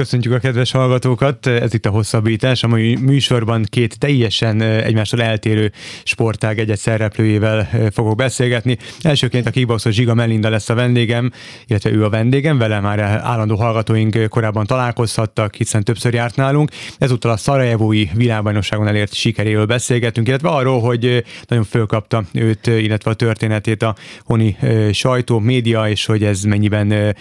Köszöntjük a kedves hallgatókat, ez itt a Hosszabbítás, a mai műsorban két teljesen egymástól eltérő sportág egyet szereplőjével fogok beszélgetni. Elsőként a kickboxos Zsiga Melinda lesz a vendégem, illetve ő a vendégem, vele már állandó hallgatóink korábban találkozhattak, hiszen többször járt nálunk. Ezúttal a Szarajevói világbajnokságon elért sikeréről beszélgetünk, illetve arról, hogy nagyon fölkapta őt, illetve a történetét a honi sajtó, média, és hogy ez mennyiben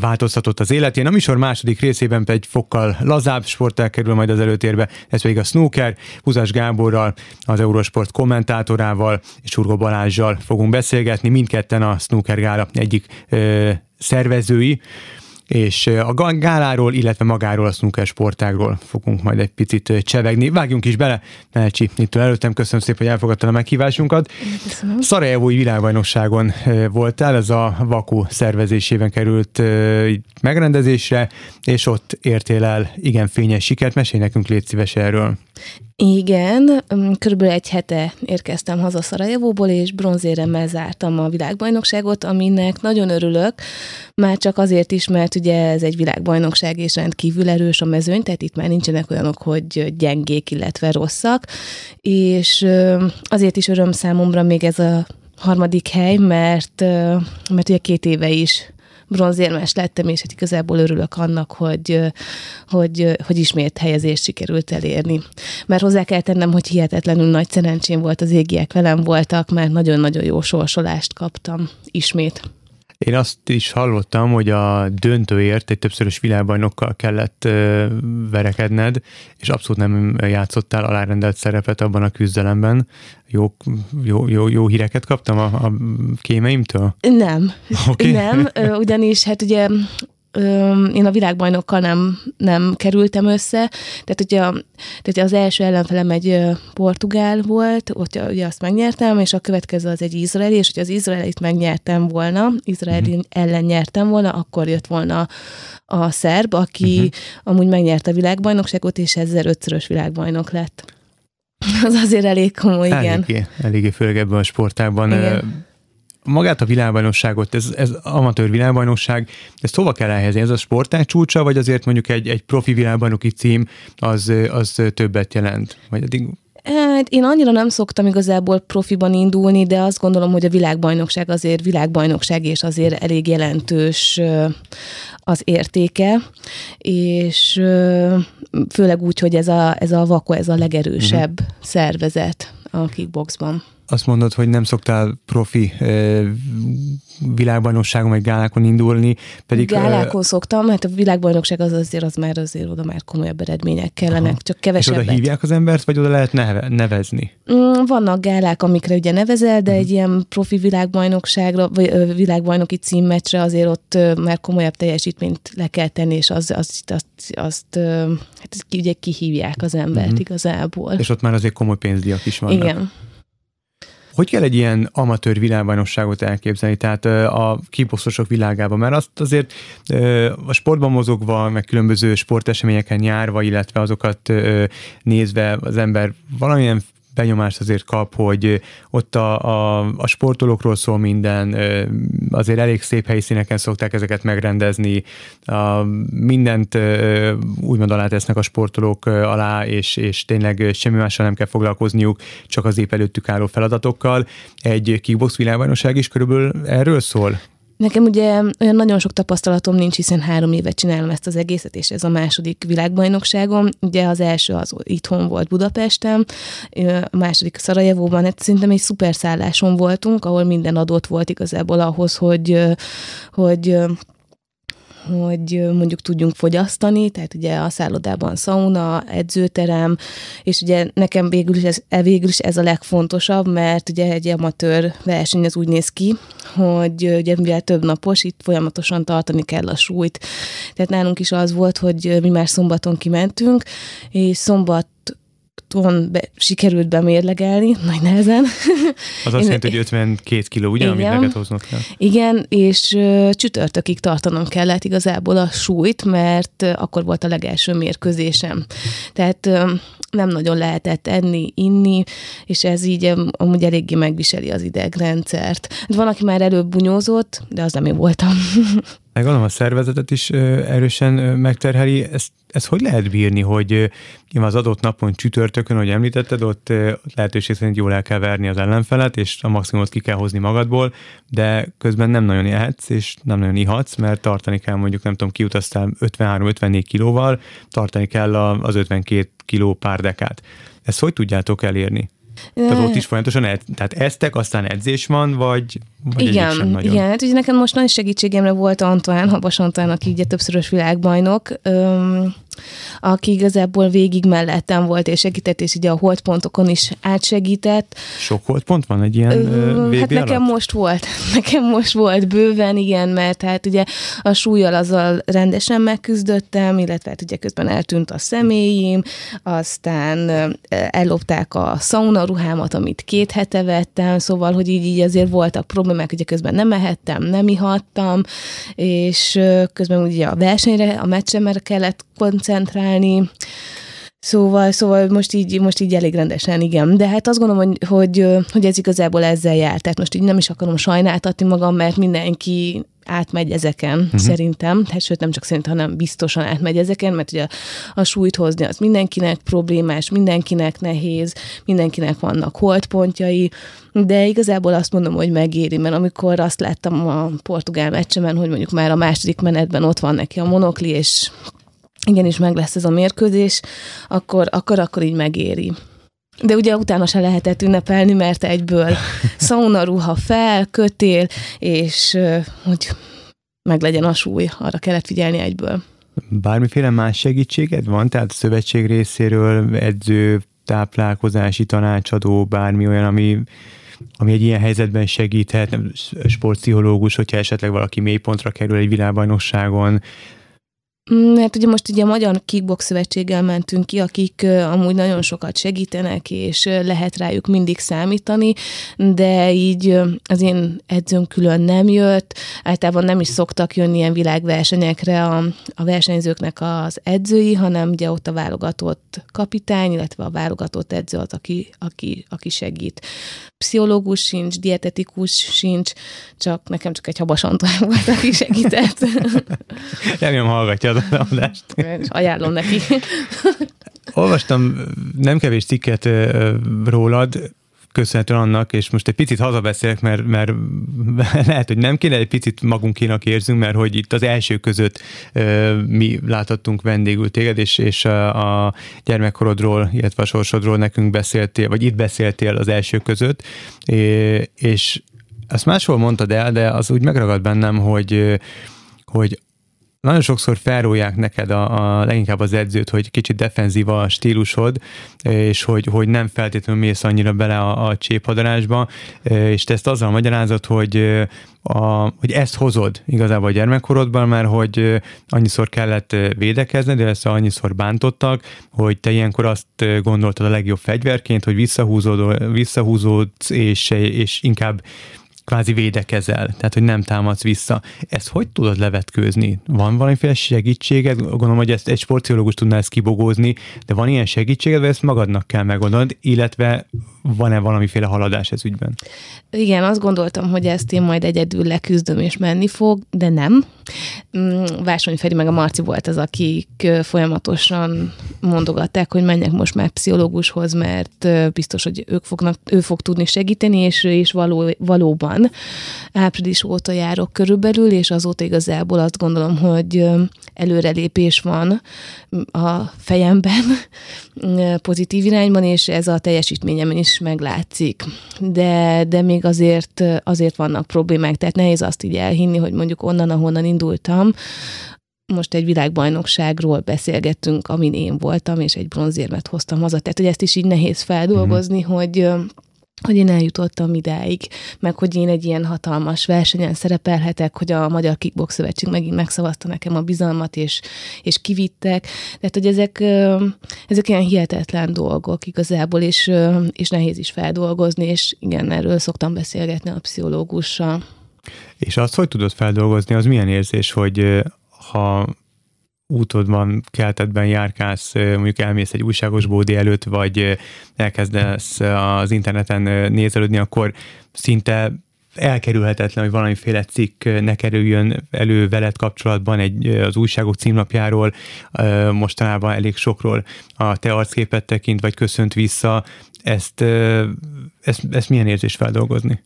változtatott az életén. A műsor második részében esetében egy fokkal lazább sportág kerül majd az előtérbe, ez pedig a snooker, Húzás Gáborral, az Eurosport kommentátorával és Urgo Balázsjal fogunk beszélgetni, mindketten a snooker gála egyik ö, szervezői és a gáláról, illetve magáról a snooker sportágról fogunk majd egy picit csevegni. Vágjunk is bele, Melcsi, itt előttem, köszönöm szépen, hogy elfogadtad a meghívásunkat. Szarajevói világbajnokságon voltál, ez a Vaku szervezésében került megrendezésre, és ott értél el igen fényes sikert. Mesélj nekünk, légy szíves erről. Igen, körülbelül egy hete érkeztem haza Szarajevóból, és bronzéremmel zártam a világbajnokságot, aminek nagyon örülök, már csak azért is, mert ugye ez egy világbajnokság, és rendkívül erős a mezőny, tehát itt már nincsenek olyanok, hogy gyengék, illetve rosszak, és azért is öröm számomra még ez a harmadik hely, mert, mert ugye két éve is bronzérmes lettem, és hát igazából örülök annak, hogy, hogy, hogy ismét helyezést sikerült elérni. Mert hozzá kell tennem, hogy hihetetlenül nagy szerencsém volt, az égiek velem voltak, mert nagyon-nagyon jó sorsolást kaptam ismét. Én azt is hallottam, hogy a döntőért egy többszörös világbajnokkal kellett ö, verekedned, és abszolút nem játszottál alárendelt szerepet abban a küzdelemben. Jó, jó, jó, jó híreket kaptam a, a kémeimtől? Nem, okay. nem, ugyanis hát ugye én a világbajnokkal nem, nem kerültem össze, tehát ugye, tehát az első ellenfelem egy portugál volt, ott ugye azt megnyertem, és a következő az egy izraeli, és hogyha az izraelit megnyertem volna, izraeli uh-huh. ellen nyertem volna, akkor jött volna a szerb, aki uh-huh. amúgy megnyerte a világbajnokságot, és ezzel ötszörös világbajnok lett. Az azért elég komoly, igen. Eléggé, eléggé főleg ebben a sportágban. Igen magát a világbajnokságot, ez, ez amatőr világbajnokság, ezt hova kell elhelyezni? Ez a sportág csúcsa, vagy azért mondjuk egy, egy profi világbajnoki cím az, az többet jelent? Vagy eddig Hát én annyira nem szoktam igazából profiban indulni, de azt gondolom, hogy a világbajnokság azért világbajnokság, és azért elég jelentős az értéke, és főleg úgy, hogy ez a, ez a VAKO, ez a legerősebb uh-huh. szervezet a kickboxban azt mondod, hogy nem szoktál profi világbajnokságon vagy gálákon indulni, pedig... Gálákon szoktam, mert a világbajnokság az azért, az már azért oda már komolyabb eredmények kellenek, Aha. csak kevesebbet. És oda hívják az embert, vagy oda lehet neve, nevezni? Mm, vannak gálák, amikre ugye nevezel, de uh-huh. egy ilyen profi világbajnokságra, vagy világbajnoki címmetre azért ott már komolyabb teljesítményt le kell tenni, és az, azt, azt, azt hát ugye kihívják az embert uh-huh. igazából. És ott már azért komoly pénzdiak is vannak. Igen. Hogy kell egy ilyen amatőr világbajnokságot elképzelni, tehát a kiboxosok világában? Mert azt azért a sportban mozogva, meg különböző sporteseményeken járva, illetve azokat nézve az ember valamilyen benyomást azért kap, hogy ott a, a, a sportolókról szól minden, azért elég szép helyszíneken szokták ezeket megrendezni, a, mindent úgymond alá tesznek a sportolók alá, és, és tényleg semmi mással nem kell foglalkozniuk, csak az épp előttük álló feladatokkal. Egy kickbox világbajnokság is körülbelül erről szól? Nekem ugye olyan nagyon sok tapasztalatom nincs, hiszen három évet csinálom ezt az egészet, és ez a második világbajnokságom. Ugye az első az itthon volt Budapesten, a második Szarajevóban, hát szerintem egy szuper szálláson voltunk, ahol minden adott volt igazából ahhoz, hogy, hogy hogy mondjuk tudjunk fogyasztani, tehát ugye a szállodában szauna, edzőterem, és ugye nekem végül is ez, e végül is ez a legfontosabb, mert ugye egy amatőr verseny az úgy néz ki, hogy ugye mivel több napos, itt folyamatosan tartani kell a súlyt. Tehát nálunk is az volt, hogy mi már szombaton kimentünk, és szombat ton be, sikerült bemérlegelni, nagy nehezen. Az azt jelenti, hogy 52 kiló, ugye, igen, amit neked hoznod kell? Igen, és uh, csütörtökig tartanom kellett igazából a súlyt, mert uh, akkor volt a legelső mérkőzésem. Tehát uh, nem nagyon lehetett enni, inni, és ez így amúgy eléggé megviseli az idegrendszert. Van, aki már előbb bunyózott, de az nem én voltam. Meg gondolom a szervezetet is erősen megterheli. Ezt, ezt hogy lehet bírni, hogy az adott napon csütörtökön, ahogy említetted, ott lehetőség szerint jól el kell verni az ellenfelet, és a maximumot ki kell hozni magadból, de közben nem nagyon élhetsz, és nem nagyon ihatsz, mert tartani kell mondjuk, nem tudom, kiutaztál 53-54 kilóval, tartani kell az 52 kiló pár dekát. Ezt hogy tudjátok elérni? Tehát ott is folyamatosan, ed, tehát eztek, aztán edzés van, vagy, vagy igen, sem nagyon? Igen, hát ugye nekem most nagy segítségemre volt Antoine, Habas Antoine, aki ugye többszörös világbajnok. Öm, aki igazából végig mellettem volt, és segített, és ugye a holdpontokon is átsegített. Sok holdpont van egy ilyen Ö, Hát nekem alatt? most volt, nekem most volt bőven, igen, mert hát ugye a súlyjal azzal rendesen megküzdöttem, illetve hát ugye közben eltűnt a személyim, aztán ellopták a sauna ruhámat, amit két hete vettem, szóval, hogy így, így azért voltak problémák, ugye közben nem ehettem, nem ihattam, és közben ugye a versenyre, a meccsemre kellett koncentrálni, Szóval, szóval most így, most így elég rendesen, igen. De hát azt gondolom, hogy, hogy, hogy ez igazából ezzel jár. Tehát most így nem is akarom sajnáltatni magam, mert mindenki átmegy ezeken, uh-huh. szerintem. Hát sőt, nem csak szerintem, hanem biztosan átmegy ezeken, mert ugye a, a súlyt hozni az mindenkinek problémás, mindenkinek nehéz, mindenkinek vannak holdpontjai, de igazából azt mondom, hogy megéri, mert amikor azt láttam a portugál meccsemen, hogy mondjuk már a második menetben ott van neki a monokli, és igenis meg lesz ez a mérkőzés, akkor, akkor, akkor így megéri. De ugye utána se lehetett ünnepelni, mert egyből szauna ruha fel, kötél, és hogy meg legyen a súly, arra kellett figyelni egyből. Bármiféle más segítséged van? Tehát a szövetség részéről edző, táplálkozási tanácsadó, bármi olyan, ami, ami egy ilyen helyzetben segíthet, sportpszichológus, hogyha esetleg valaki mélypontra kerül egy világbajnokságon, mert hát ugye most ugye a Magyar Kickbox Szövetséggel mentünk ki, akik amúgy nagyon sokat segítenek, és lehet rájuk mindig számítani, de így az én edzőm külön nem jött, általában nem is szoktak jönni ilyen világversenyekre a, a versenyzőknek az edzői, hanem ugye ott a válogatott kapitány, illetve a válogatott edző az, aki, aki, aki segít. Pszichológus sincs, dietetikus sincs, csak nekem csak egy habas volt, aki segített. Remélem hallgatja az adást. Ajánlom neki. Olvastam nem kevés cikket rólad, köszönhetően annak, és most egy picit hazabeszélek, mert, mert lehet, hogy nem kéne, egy picit magunkénak érzünk, mert hogy itt az első között mi láthattunk vendégül téged, és, és a gyermekkorodról, illetve a sorsodról nekünk beszéltél, vagy itt beszéltél az első között, és ezt máshol mondtad el, de az úgy megragad bennem, hogy hogy nagyon sokszor felrólják neked a, a leginkább az edzőt, hogy kicsit defenzív a stílusod, és hogy, hogy nem feltétlenül mész annyira bele a, a cséphadarásba, és te ezt azzal magyarázod, hogy a, hogy ezt hozod igazából a gyermekkorodban, mert hogy annyiszor kellett védekezni, de ezt annyiszor bántottak, hogy te ilyenkor azt gondoltad a legjobb fegyverként, hogy visszahúzód, visszahúzódsz, és, és inkább kvázi védekezel, tehát hogy nem támadsz vissza. Ezt hogy tudod levetkőzni? Van valamiféle segítséged? Gondolom, hogy ezt egy sportpszichológus tudná ezt kibogózni, de van ilyen segítséged, vagy ezt magadnak kell megoldani, illetve van-e valamiféle haladás ez ügyben? Igen, azt gondoltam, hogy ezt én majd egyedül leküzdöm és menni fog, de nem. Mm, Vásony Feri meg a Marci volt az, akik folyamatosan mondogatták, hogy menjek most már pszichológushoz, mert biztos, hogy ők fognak, ő fog tudni segíteni, és, és való, valóban április óta járok körülbelül, és azóta igazából azt gondolom, hogy előrelépés van a fejemben pozitív irányban, és ez a teljesítményemen is meglátszik. De, de még azért, azért vannak problémák, tehát nehéz azt így elhinni, hogy mondjuk onnan, ahonnan indultam, most egy világbajnokságról beszélgettünk, amin én voltam, és egy bronzérmet hoztam haza. Tehát, hogy ezt is így nehéz feldolgozni, mm-hmm. hogy hogy én eljutottam idáig, meg hogy én egy ilyen hatalmas versenyen szerepelhetek, hogy a Magyar Kickbox Szövetség megint megszavazta nekem a bizalmat, és, és kivittek. Tehát, hogy ezek, ezek ilyen hihetetlen dolgok igazából, és, és nehéz is feldolgozni, és igen, erről szoktam beszélgetni a pszichológussal. És azt hogy tudod feldolgozni, az milyen érzés, hogy ha útodban, keltetben járkálsz, mondjuk elmész egy újságos bódi előtt, vagy elkezdesz az interneten nézelődni, akkor szinte elkerülhetetlen, hogy valamiféle cikk ne kerüljön elő veled kapcsolatban egy, az újságok címlapjáról, mostanában elég sokról a te arcképet tekint, vagy köszönt vissza. Ezt, ezt, ezt milyen érzés feldolgozni?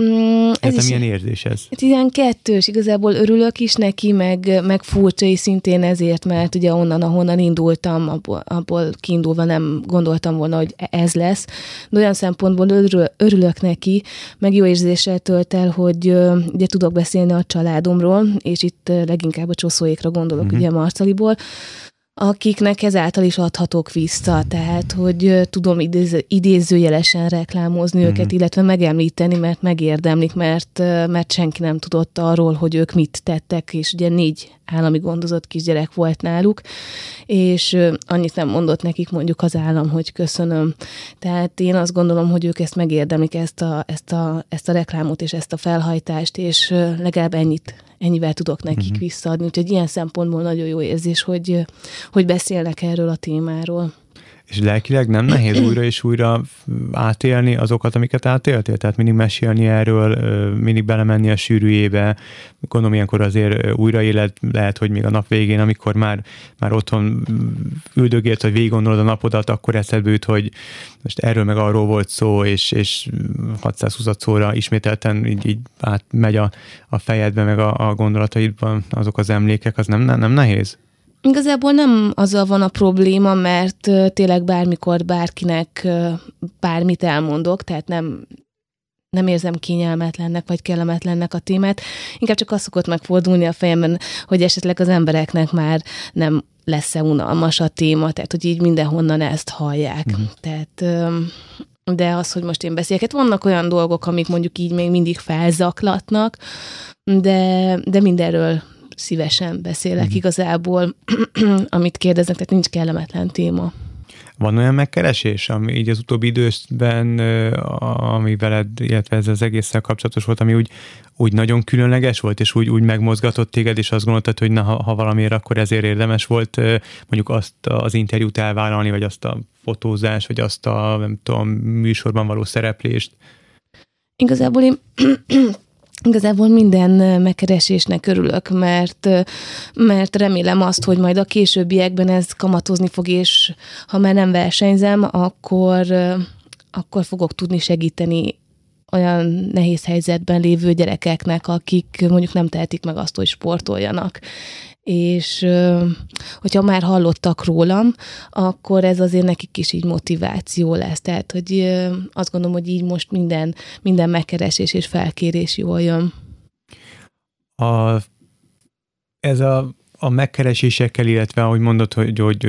Mm, ez is, milyen érzés ez? Hát ilyen kettős, igazából örülök is neki, meg, meg furcsa is szintén ezért, mert ugye onnan, ahonnan indultam, abból, abból kiindulva nem gondoltam volna, hogy ez lesz. De olyan szempontból örül, örülök neki, meg jó érzéssel tölt el, hogy ugye tudok beszélni a családomról, és itt leginkább a csoszóékra gondolok, uh-huh. ugye Marcaliból, akiknek ezáltal is adhatok vissza, tehát hogy tudom idéz, idézőjelesen reklámozni mm. őket, illetve megemlíteni, mert megérdemlik, mert, mert senki nem tudott arról, hogy ők mit tettek, és ugye négy állami gondozott kisgyerek volt náluk, és annyit nem mondott nekik mondjuk az állam, hogy köszönöm. Tehát én azt gondolom, hogy ők ezt megérdemlik, ezt a, ezt a, ezt a reklámot és ezt a felhajtást, és legalább ennyit ennyivel tudok nekik uh-huh. visszaadni. Úgyhogy ilyen szempontból nagyon jó érzés, hogy, hogy beszélnek erről a témáról. És lelkileg nem nehéz újra és újra átélni azokat, amiket átéltél? Tehát mindig mesélni erről, mindig belemenni a sűrűjébe. Gondolom ilyenkor azért újra éled, lehet, hogy még a nap végén, amikor már, már otthon üldögélt, hogy végig gondolod a napodat, akkor eszedbe jut, hogy most erről meg arról volt szó, és, és 620 szóra ismételten így, így átmegy a, a fejedbe, meg a, a gondolataidban azok az emlékek, az nem, nem nehéz? Igazából nem azzal van a probléma, mert tényleg bármikor bárkinek bármit elmondok, tehát nem, nem érzem kényelmetlennek vagy kellemetlennek a témát. Inkább csak az szokott megfordulni a fejemben, hogy esetleg az embereknek már nem lesz-e unalmas a téma, tehát hogy így mindenhonnan ezt hallják. Uh-huh. Tehát de az, hogy most én beszélek, hát vannak olyan dolgok, amik mondjuk így még mindig felzaklatnak, de, de mindenről szívesen beszélek mm. igazából, amit kérdeznek, tehát nincs kellemetlen téma. Van olyan megkeresés, ami így az utóbbi időszben, ami veled, illetve ez az egésszel kapcsolatos volt, ami úgy, úgy nagyon különleges volt, és úgy, úgy megmozgatott téged, és azt gondoltad, hogy na, ha, ha valamiért, akkor ezért érdemes volt mondjuk azt az interjút elvállalni, vagy azt a fotózás, vagy azt a, nem tudom, műsorban való szereplést? Igazából én Igazából minden megkeresésnek örülök, mert, mert remélem azt, hogy majd a későbbiekben ez kamatozni fog, és ha már nem versenyzem, akkor, akkor fogok tudni segíteni olyan nehéz helyzetben lévő gyerekeknek, akik mondjuk nem tehetik meg azt, hogy sportoljanak és hogyha már hallottak rólam, akkor ez azért nekik is így motiváció lesz. Tehát, hogy azt gondolom, hogy így most minden, minden megkeresés és felkérés jól jön. A, ez a, a megkeresésekkel, illetve ahogy mondod, hogy, hogy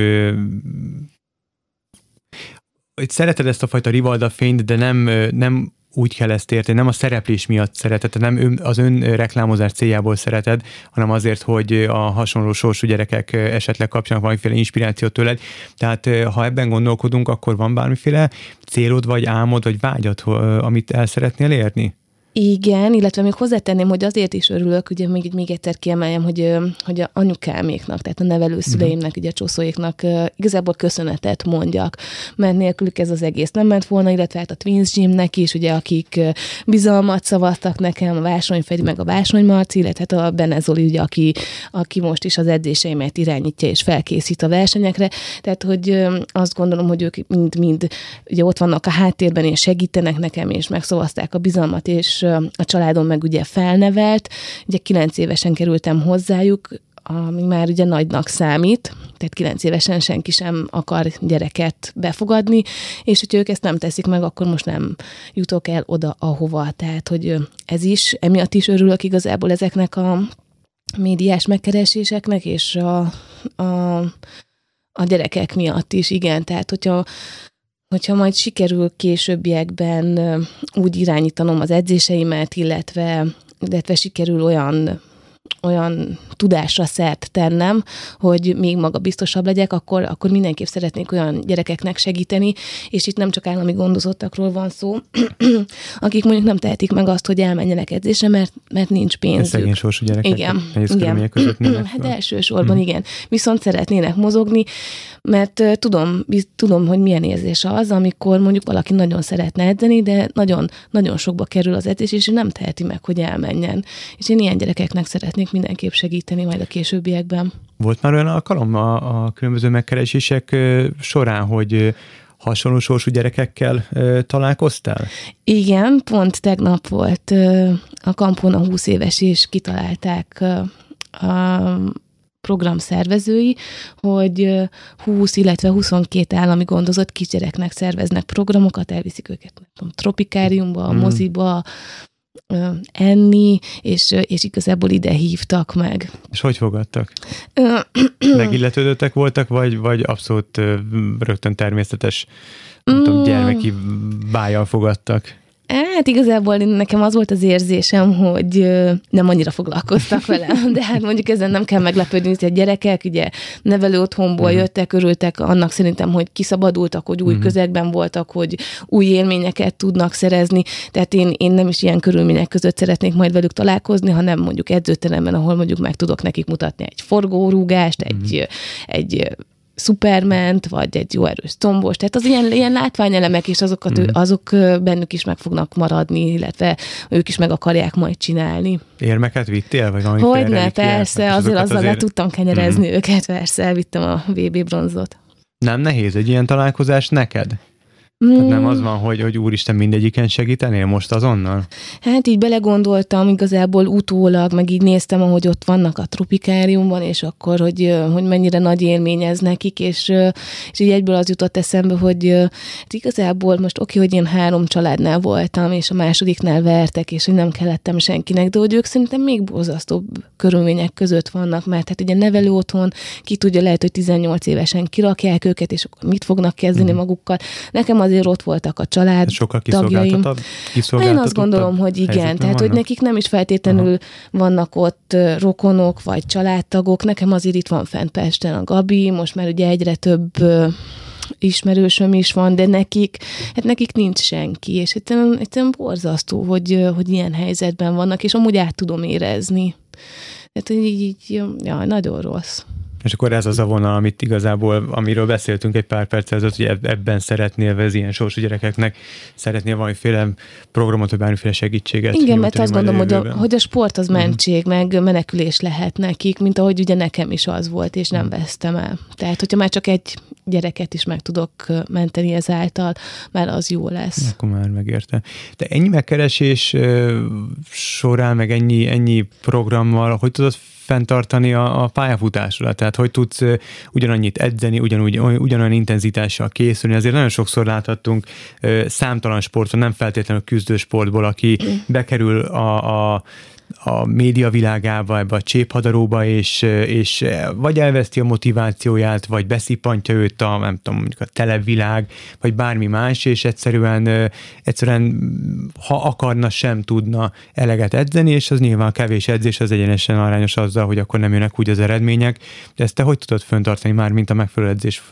hogy szereted ezt a fajta rivalda fényt, de nem, nem úgy kell ezt érteni, nem a szereplés miatt szereted, nem az ön reklámozás céljából szereted, hanem azért, hogy a hasonló sorsú gyerekek esetleg kapjanak valamiféle inspirációt tőled. Tehát ha ebben gondolkodunk, akkor van bármiféle célod, vagy álmod, vagy vágyat, amit el szeretnél érni? Igen, illetve még hozzátenném, hogy azért is örülök, ugye még, még egyszer kiemeljem, hogy, hogy a anyukáméknak, tehát a nevelőszüleimnek, uh-huh. ugye a csószóiknak igazából köszönetet mondjak, mert nélkülük ez az egész nem ment volna, illetve hát a Twins Gymnek is, ugye, akik bizalmat szavaztak nekem, a Vásony Fedi, meg a Vásony Marci, illetve hát a Benezoli, ugye, aki, aki most is az edzéseimet irányítja és felkészít a versenyekre, tehát hogy azt gondolom, hogy ők mind-mind ugye ott vannak a háttérben, és segítenek nekem, és megszavazták a bizalmat, és a családom meg ugye felnevelt, ugye kilenc évesen kerültem hozzájuk, ami már ugye nagynak számít, tehát kilenc évesen senki sem akar gyereket befogadni, és hogyha ők ezt nem teszik meg, akkor most nem jutok el oda, ahova. Tehát, hogy ez is, emiatt is örülök igazából ezeknek a médiás megkereséseknek, és a, a, a gyerekek miatt is, igen. Tehát, hogyha hogyha majd sikerül későbbiekben úgy irányítanom az edzéseimet, illetve, illetve sikerül olyan olyan tudásra szert tennem, hogy még maga biztosabb legyek, akkor, akkor mindenképp szeretnék olyan gyerekeknek segíteni, és itt nem csak állami gondozottakról van szó, akik mondjuk nem tehetik meg azt, hogy elmenjenek edzésre, mert, mert nincs pénzük. Szegény sorsú gyerekek. Igen, igen. Között hát elsősorban, hmm. igen. Viszont szeretnének mozogni, mert tudom, tudom, hogy milyen érzés az, amikor mondjuk valaki nagyon szeretne edzeni, de nagyon, nagyon sokba kerül az edzés, és nem teheti meg, hogy elmenjen. És én ilyen gyerekeknek szeretnék mindenképp segíteni majd a későbbiekben. Volt már olyan alkalom a, a különböző megkeresések során, hogy hasonló sorsú gyerekekkel ö, találkoztál? Igen, pont tegnap volt ö, a kampon a 20 éves, és kitalálták ö, a program szervezői, hogy 20, illetve 22 állami gondozott kisgyereknek szerveznek programokat, elviszik őket tudom, tropikáriumba, mm. moziba, enni, és, és igazából ide hívtak meg. És hogy fogadtak? Megilletődöttek voltak, vagy, vagy abszolút rögtön természetes nem tudom, mm. gyermeki bájjal fogadtak? Hát igazából nekem az volt az érzésem, hogy nem annyira foglalkoztak velem, de hát mondjuk ezen nem kell meglepődni, hogy a gyerekek ugye nevelő otthonból uh-huh. jöttek, örültek annak szerintem, hogy kiszabadultak, hogy új uh-huh. közegben voltak, hogy új élményeket tudnak szerezni, tehát én, én nem is ilyen körülmények között szeretnék majd velük találkozni, hanem mondjuk edzőteremben, ahol mondjuk meg tudok nekik mutatni egy forgórúgást, uh-huh. egy, egy szuperment, vagy egy jó erős combos, tehát az ilyen, ilyen látványelemek, és azokat, mm. azok bennük is meg fognak maradni, illetve ők is meg akarják majd csinálni. Érmeket vittél? Vagy Hogyne, persze, azért azzal azért... le tudtam kenyerezni mm. őket, persze, elvittem a VB bronzot. Nem nehéz egy ilyen találkozás neked? Tehát nem az van, hogy, hogy úristen mindegyiken segítenél most azonnal? Hát így belegondoltam igazából utólag, meg így néztem, ahogy ott vannak a tropikáriumban, és akkor, hogy, hogy mennyire nagy élmény ez nekik, és, és így egyből az jutott eszembe, hogy hát igazából most oké, hogy én három családnál voltam, és a másodiknál vertek, és hogy nem kellettem senkinek, de hogy ők szerintem még borzasztóbb körülmények között vannak, mert hát ugye nevelő otthon, ki tudja, lehet, hogy 18 évesen kirakják őket, és akkor mit fognak kezdeni mm. magukkal. Nekem azért ott voltak a család Sokkal tagjaim. Én azt gondolom, hogy igen. Tehát, vannak? hogy nekik nem is feltétlenül Aha. vannak ott rokonok, vagy családtagok. Nekem azért itt van fent Pesten a Gabi, most már ugye egyre több ismerősöm is van, de nekik, hát nekik nincs senki, és egyszerűen, egyszerűen borzasztó, hogy, hogy ilyen helyzetben vannak, és amúgy át tudom érezni. Tehát így, így ja, nagyon rossz. És akkor ez az a vonal, amit igazából, amiről beszéltünk egy pár perc ezelőtt, hogy ebben szeretnél, ez ilyen sorsú gyerekeknek szeretnél valamiféle programot, vagy bármiféle segítséget. Igen, mert azt gondolom, hogy a, hogy a sport az mhm. mentség, uh-huh. meg menekülés lehet nekik, mint ahogy ugye nekem is az volt, és nem uh-huh. vesztem el. Tehát, hogyha már csak egy gyereket is meg tudok menteni ezáltal, már az jó lesz. Akkor már megérte. De ennyi megkeresés során, meg ennyi, ennyi programmal, hogy tudod fenntartani a, a pályafutásodat? Tehát hogy tudsz ugyanannyit edzeni, ugyanúgy, ugyanolyan intenzitással készülni? Azért nagyon sokszor láthattunk számtalan sporton, nem feltétlenül küzdősportból, aki bekerül a, a a média világába, ebbe a cséphadaróba, és, és vagy elveszti a motivációját, vagy beszippantja őt a, nem tudom, mondjuk a televilág, vagy bármi más, és egyszerűen, egyszerűen ha akarna, sem tudna eleget edzeni, és az nyilván kevés edzés az egyenesen arányos azzal, hogy akkor nem jönnek úgy az eredmények. De ezt te hogy tudod föntartani már, mint a megfelelő edzés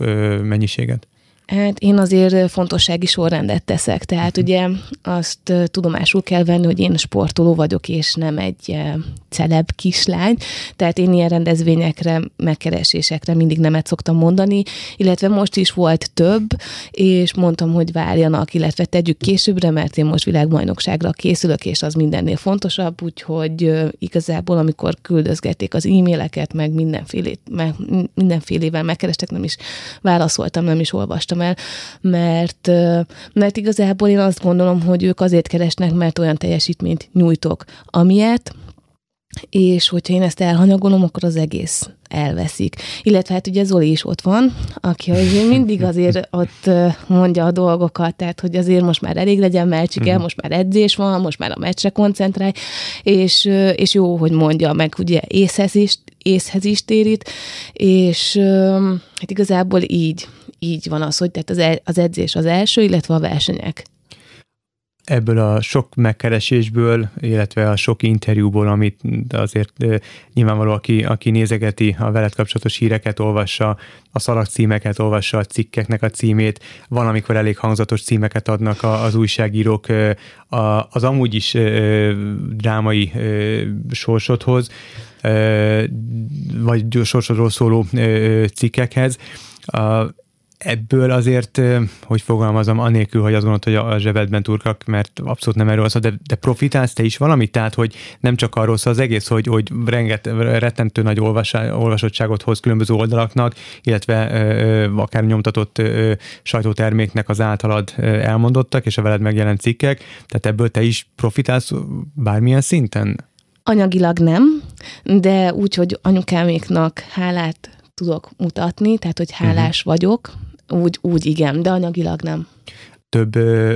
mennyiséget? Hát én azért fontossági sorrendet teszek, tehát ugye azt tudomásul kell venni, hogy én sportoló vagyok, és nem egy celeb kislány, tehát én ilyen rendezvényekre, megkeresésekre mindig nemet szoktam mondani, illetve most is volt több, és mondtam, hogy várjanak, illetve tegyük későbbre, mert én most világbajnokságra készülök, és az mindennél fontosabb, úgyhogy igazából amikor küldözgették az e-maileket, meg mindenfélét, meg mindenfélével megkerestek, nem is válaszoltam, nem is olvastam el, mert, mert igazából én azt gondolom, hogy ők azért keresnek, mert olyan teljesítményt nyújtok, amilyet, és hogyha én ezt elhanyagolom, akkor az egész elveszik. Illetve hát ugye Zoli is ott van, aki hogy mindig azért ott mondja a dolgokat, tehát hogy azért most már elég legyen melcsike, uh-huh. most már edzés van, most már a meccsre koncentrálj, és, és jó, hogy mondja meg, ugye észhez is, észhez is térít, és hát igazából így, így van az, hogy tehát az, az edzés az első, illetve a versenyek. Ebből a sok megkeresésből, illetve a sok interjúból, amit azért nyilvánvaló, aki, aki nézegeti a veled kapcsolatos híreket, olvassa a szalagcímeket, olvassa a cikkeknek a címét, valamikor elég hangzatos címeket adnak az újságírók az amúgy is drámai sorsodhoz, vagy sorsodról szóló cikkekhez ebből azért, hogy fogalmazom, anélkül, hogy azt gondolod, hogy a zsebedben turkak, mert abszolút nem erről szó, de, de profitálsz te is valamit? Tehát, hogy nem csak arról szól az egész, hogy, hogy renget, rettentő nagy olvasá, olvasottságot hoz különböző oldalaknak, illetve ö, akár nyomtatott ö, sajtóterméknek az általad elmondottak, és a veled megjelent cikkek, tehát ebből te is profitálsz bármilyen szinten? Anyagilag nem, de úgy, hogy anyukáméknak hálát tudok mutatni, tehát hogy hálás uh-huh. vagyok, úgy, úgy igen, de anyagilag nem. Több ö,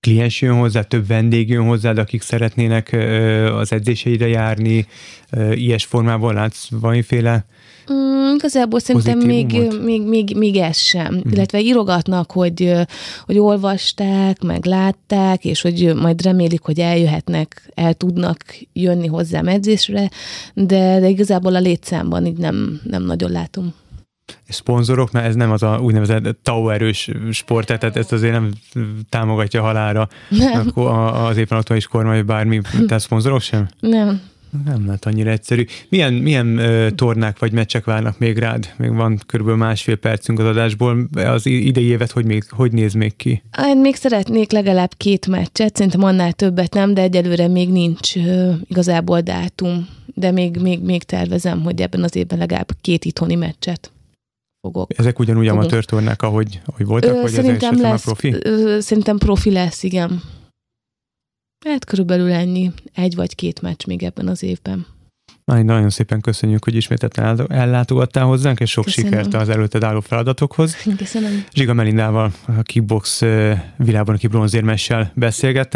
kliens jön hozzá, több vendég jön hozzád, akik szeretnének ö, az edzéseidre járni, ö, ilyes formában látsz valamiféle Mm, igazából szerintem még, még, még, még ez sem. Mm. Illetve írogatnak, hogy, hogy olvasták, meg látták, és hogy majd remélik, hogy eljöhetnek, el tudnak jönni hozzám edzésre, de, de igazából a létszámban így nem, nem nagyon látom szponzorok, mert ez nem az a úgynevezett tau-erős sport, tehát ezt azért nem támogatja halára nem. az éppen ott is kormány, bármi, tehát szponzorok sem? Nem. Nem lehet annyira egyszerű. Milyen, milyen uh, tornák vagy meccsek várnak még rád? Még van körülbelül másfél percünk az adásból. Az idei évet hogy, még, hogy néz még ki? Én még szeretnék legalább két meccset, szerintem annál többet nem, de egyelőre még nincs uh, igazából dátum. De még, még, még tervezem, hogy ebben az évben legalább két itthoni meccset fogok. Ezek ugyanúgy amatőr tornák, ahogy, ahogy voltak, ö, vagy szerintem lesz, a profi? Ö, szerintem profi lesz, igen. Hát körülbelül ennyi, egy vagy két meccs még ebben az évben. Nagyon, nagyon szépen köszönjük, hogy ismételten ellátogattál hozzánk, és sok Köszönöm. sikert az előtted álló feladatokhoz. Köszönöm. Zsiga Melindával, a kickbox világban, aki bronzérmessel beszélgettem.